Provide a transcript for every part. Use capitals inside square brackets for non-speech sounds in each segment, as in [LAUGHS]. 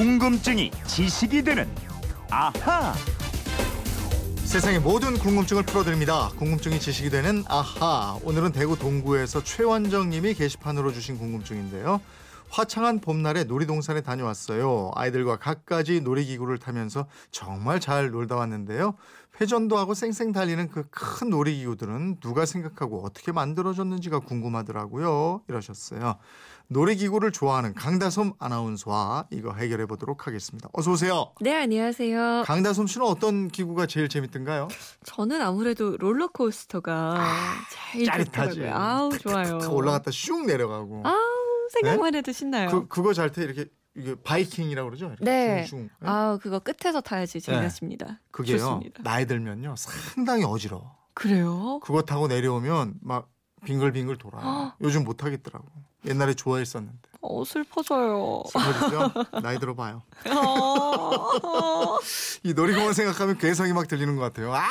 궁금증이 지식이 되는 아하. 세상의 모든 궁금증을 풀어드립니다. 궁금증이 지식이 되는 아하. 오늘은 대구 동구에서 최원정 님이 게시판으로 주신 궁금증인데요. 화창한 봄날에 놀이동산에 다녀왔어요. 아이들과 갖가지 놀이기구를 타면서 정말 잘 놀다 왔는데요. 회전도 하고 쌩쌩 달리는 그 큰 놀이기구들은 누가 생각하고 어떻게 만들어졌는지가 궁금하더라고요. 이러셨어요. 놀이기구를 좋아하는 강다솜 아나운서와 이거 해결해 보도록 하겠습니다. 어서 오세요. 네, 안녕하세요. 강다솜 씨는 어떤 기구가 제일 재밌던가요? 저는 아무래도 롤러코스터가 제일 짜릿하지. 좋더라고요. 아우, 좋아요. 탁 올라갔다 슉 내려가고. 아우, 생각만 해도 신나요. 그 그거 잘 때 이렇게 이게 바이킹이라고 그러죠? 네. 슝슝. 네? 아우, 그거 끝에서 타야지 재밌습니다. 그게요. 좋습니다. 나이 들면요 상당히 어지러워. 그래요? 그거 타고 내려오면 막 빙글빙글 돌아요. 요즘 못 하겠더라고. 옛날에 좋아했었는데. 어, 슬퍼져요. 슬퍼지죠? [LAUGHS] 나이 들어봐요. 어. [LAUGHS] 이 놀이공원 생각하면 괴성이 막 들리는 것 같아요. 아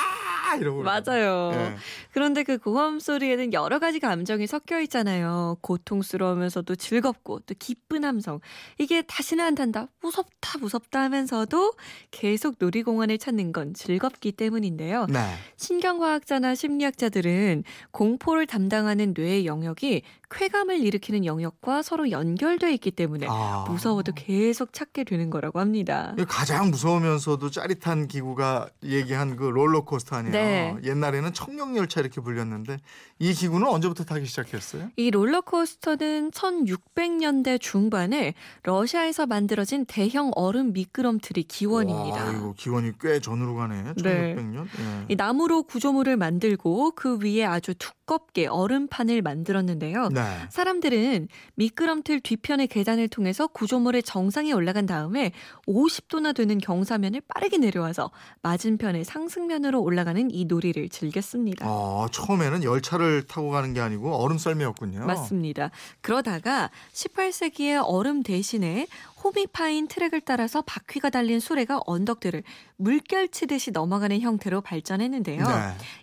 이러고. 맞아요. 예. 그런데 그 고음 소리에는 여러 가지 감정이 섞여 있잖아요. 고통스러우면서도 즐겁고 또 기쁜 함성. 이게 다시는 안 탄다. 무섭다 무섭다 하면서도 계속 놀이공원을 찾는 건 즐겁기 때문인데요. 네. 신경과학자나 심리학자들은 공포를 담당하는 뇌의 영역이 쾌감을 일으키는 영역과 서로 연결돼 있기 때문에 아. 무서워도 계속 찾게 되는 거라고 합니다. 가장 무서우면서도 짜릿한 기구가 얘기한 그 롤러코스터 아니에요. 네. 옛날에는 청룡열차 이렇게 불렸는데 이 기구는 언제부터 타기 시작했어요? 이 롤러코스터는 1600년대 중반에 러시아에서 만들어진 대형 얼음 미끄럼틀이 기원입니다. 와, 이거 기원이 꽤 전으로 가네. 네. 1600년. 예. 이 나무로 구조물을 만들고 그 위에 아주 두껍게 얼음판을 만들었는데요. 네. 사람들은 미끄럼틀 뒤편의 계단을 통해서 구조물의 정상에 올라간 다음에 50도나 되는 경사면을 빠르게 내려와서 맞은편의 상승면으로 올라가는 이 놀이를 즐겼습니다. 어, 처음에는 열차를 타고 가는 게 아니고 얼음 썰매였군요. 맞습니다. 그러다가 18세기에 얼음 대신에 홈이 파인 트랙을 따라서 바퀴가 달린 수레가 언덕들을 물결치듯이 넘어가는 형태로 발전했는데요. 네.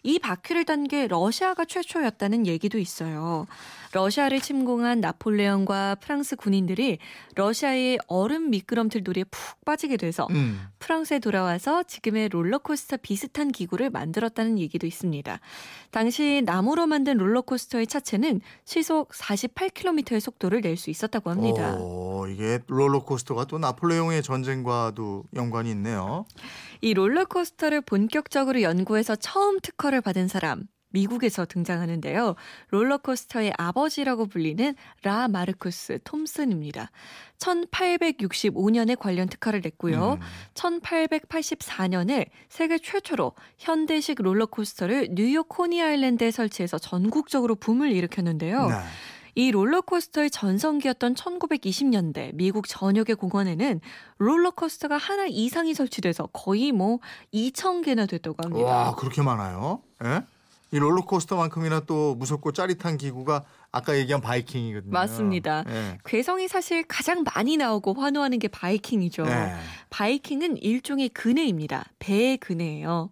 이 바퀴를 단 게 러시아가 최초였다는 얘기도 있어요. 러시아를 침공한 나폴레옹과 프랑스 군인들이 러시아의 얼음 미끄럼틀 놀이에 푹 빠지게 돼서 음. 프랑스에 돌아와서 지금의 롤러코스터 비슷한 기구를 만들었다는 얘기도 있습니다. 당시 나무로 만든 롤러코스터의 차체는 시속 48km의 속도를 낼 수 있었다고 합니다. 어, 이게 롤러코스터가 또 나폴레옹의 전쟁과도 연관이 있네요. 이 롤러코스터를 본격적으로 연구해서 처음 특허를 받은 사람 미국에서 등장하는데요. 롤러코스터의 아버지라고 불리는 라 마르쿠스 톰슨입니다. 1865년에 관련 특허를 냈고요. 음. 1884년에 세계 최초로 현대식 롤러코스터를 뉴욕 코니 아일랜드에 설치해서 전국적으로 붐을 일으켰는데요. 네. 이 롤러코스터의 전성기였던 1920년대 미국 전역의 공원에는 롤러코스터가 하나 이상이 설치돼서 거의 뭐 2,000개나 됐다고 합니다. 와, 그렇게 많아요? 예? 이 롤러코스터만큼이나 또 무섭고 짜릿한 기구가 아까 얘기한 바이킹이거든요. 맞습니다. 예. 괴성이 사실 가장 많이 나오고 환호하는 게 바이킹이죠. 네. 바이킹은 일종의 그네입니다. 배의 그네예요.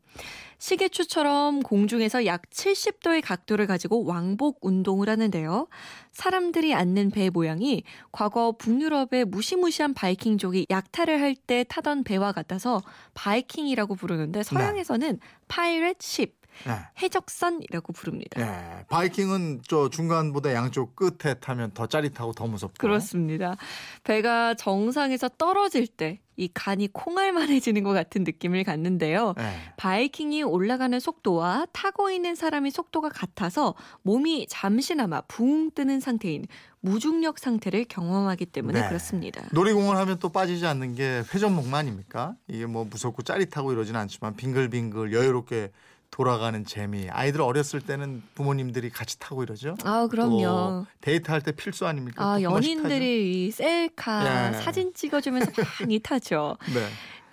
시계추처럼 공중에서 약 70도의 각도를 가지고 왕복 운동을 하는데요. 사람들이 앉는 배 모양이 과거 북유럽의 무시무시한 바이킹족이 약탈을 할 때 타던 배와 같아서 바이킹이라고 부르는데 서양에서는 파이렛 십, 네. 해적선이라고 부릅니다. 예. 바이킹은 저 중간보다 양쪽 끝에 타면 더 짜릿하고 더 무섭고. 그렇습니다. 배가 정상에서 떨어질 때 이 간이 콩알만해지는 것 같은 느낌을 갖는데요. 예. 바이킹이 올라가는 속도와 타고 있는 사람의 속도가 같아서 몸이 잠시나마 붕 뜨는 상태인 무중력 상태를 경험하기 때문에 네. 그렇습니다. 놀이공원 하면 또 빠지지 않는 게 회전목마 아닙니까? 이게 뭐 무섭고 짜릿하고 이러진 않지만 빙글빙글 여유롭게 돌아가는 재미. 아이들 어렸을 때는 부모님들이 같이 타고 이러죠. 아, 그럼요. 또 데이트할 때 필수 아닙니까? 아, 연인들이 이 셀카 예. 사진 찍어주면서 많이 타죠. 타죠. 네.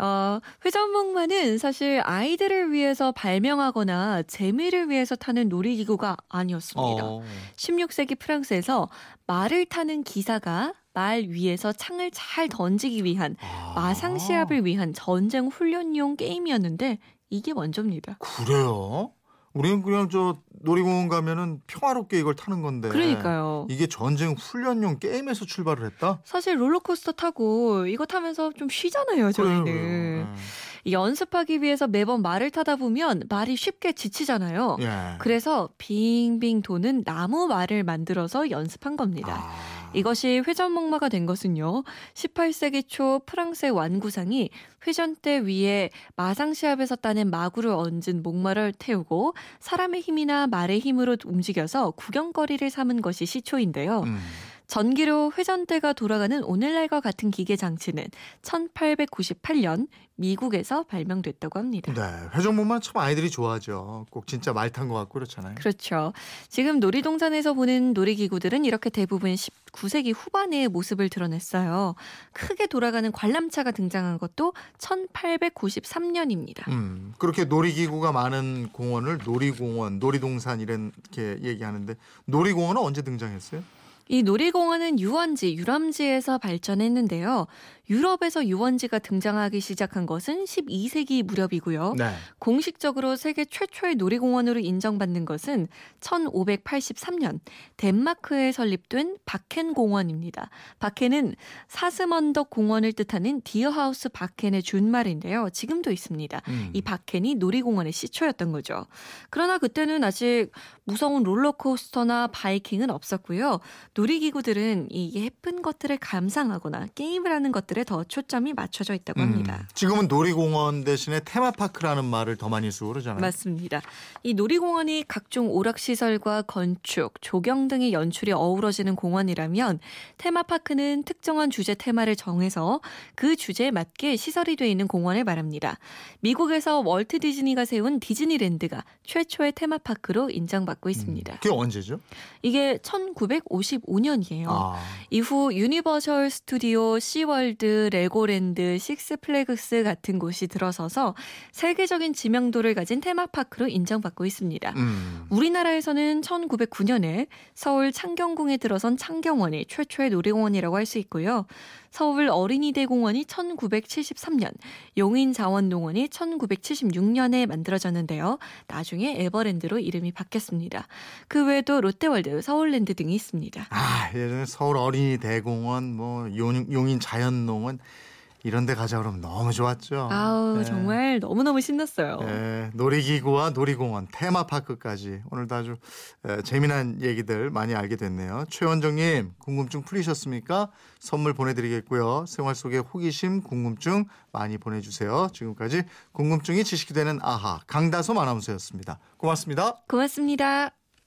어, 회전목마는 사실 아이들을 위해서 발명하거나 재미를 위해서 타는 놀이기구가 아니었습니다. 어. 16세기 프랑스에서 말을 타는 기사가 말 위에서 창을 잘 던지기 위한 아. 마상 시합을 위한 전쟁 훈련용 게임이었는데 이게 원조입니다. 그래요? 우리는 그냥 저 놀이공원 가면은 평화롭게 이걸 타는 건데. 그러니까요. 이게 전쟁 훈련용 게임에서 출발을 했다? 사실 롤러코스터 타고 이거 타면서 좀 쉬잖아요, 저희는. 그래요, 그래요. 이 연습하기 위해서 매번 말을 타다 보면 말이 쉽게 지치잖아요. 예. 예. 그래서 빙빙 도는 나무 말을 만들어서 연습한 겁니다. 아. 이것이 회전목마가 된 것은요. 18세기 초 프랑스의 완구상이 회전대 위에 마상시합에서 따낸 마구를 얹은 목마를 태우고 사람의 힘이나 말의 힘으로 움직여서 구경거리를 삼은 것이 시초인데요. 음. 전기로 회전대가 돌아가는 오늘날과 같은 기계 장치는 1898년 미국에서 발명됐다고 합니다. 네, 회전목만 참 아이들이 좋아하죠. 꼭 진짜 말 탄 것 같고 그렇잖아요. 그렇죠. 지금 놀이동산에서 보는 놀이기구들은 이렇게 대부분 19세기 후반의 모습을 드러냈어요. 크게 돌아가는 관람차가 등장한 것도 1893년입니다. 음, 그렇게 놀이기구가 많은 공원을 놀이공원, 놀이동산 이렇게 얘기하는데 놀이공원은 언제 등장했어요? 이 놀이공원은 유원지, 유람지에서 발전했는데요. 유럽에서 유원지가 등장하기 시작한 것은 12세기 무렵이고요. 네. 공식적으로 세계 최초의 놀이공원으로 인정받는 것은 1583년 덴마크에 설립된 바켄 공원입니다. 바켄은 사스먼덕 공원을 뜻하는 디어하우스 바켄의 준말인데요. 지금도 있습니다. 음. 이 바켄이 놀이공원의 시초였던 거죠. 그러나 그때는 아직 무서운 롤러코스터나 바이킹은 없었고요. 놀이기구들은 이 예쁜 것들을 감상하거나 게임을 하는 것들에 더 초점이 맞춰져 있다고 합니다. 음, 지금은 놀이공원 대신에 테마파크라는 말을 더 많이 쓰고 그러잖아요. 맞습니다. 이 놀이공원이 각종 오락시설과 건축, 조경 등의 연출이 어우러지는 공원이라면 테마파크는 특정한 주제 테마를 정해서 그 주제에 맞게 시설이 돼 있는 공원을 말합니다. 미국에서 월트 디즈니가 세운 디즈니랜드가 최초의 테마파크로 인정받고 있습니다. 그게 언제죠? 이게 1955 년이에요. 아, 이후 유니버셜 스튜디오, 시월드, 레고랜드, 식스플래그스 같은 곳이 들어서서 세계적인 지명도를 가진 테마파크로 인정받고 있습니다. 음. 우리나라에서는 1909년에 서울 창경궁에 들어선 창경원이 최초의 놀이공원이라고 할 수 있고요. 서울 어린이대공원이 1973년, 용인자연농원이 1976년에 만들어졌는데요. 나중에 에버랜드로 이름이 바뀌었습니다. 그 외에도 롯데월드, 서울랜드 등이 있습니다. 아, 예전에 서울 어린이 대공원, 뭐 용, 용인 자연농원 이런 데 가자 그러면 너무 좋았죠. 아우 네. 정말 너무너무 신났어요. 예, 놀이기구와 놀이공원, 테마파크까지 오늘도 아주 에, 재미난 얘기들 많이 알게 됐네요. 최원정님 궁금증 풀리셨습니까? 선물 보내드리겠고요. 생활 속의 호기심, 궁금증 많이 보내주세요. 지금까지 궁금증이 지식이 되는 아하 강다솜 아나운서였습니다. 고맙습니다. 고맙습니다.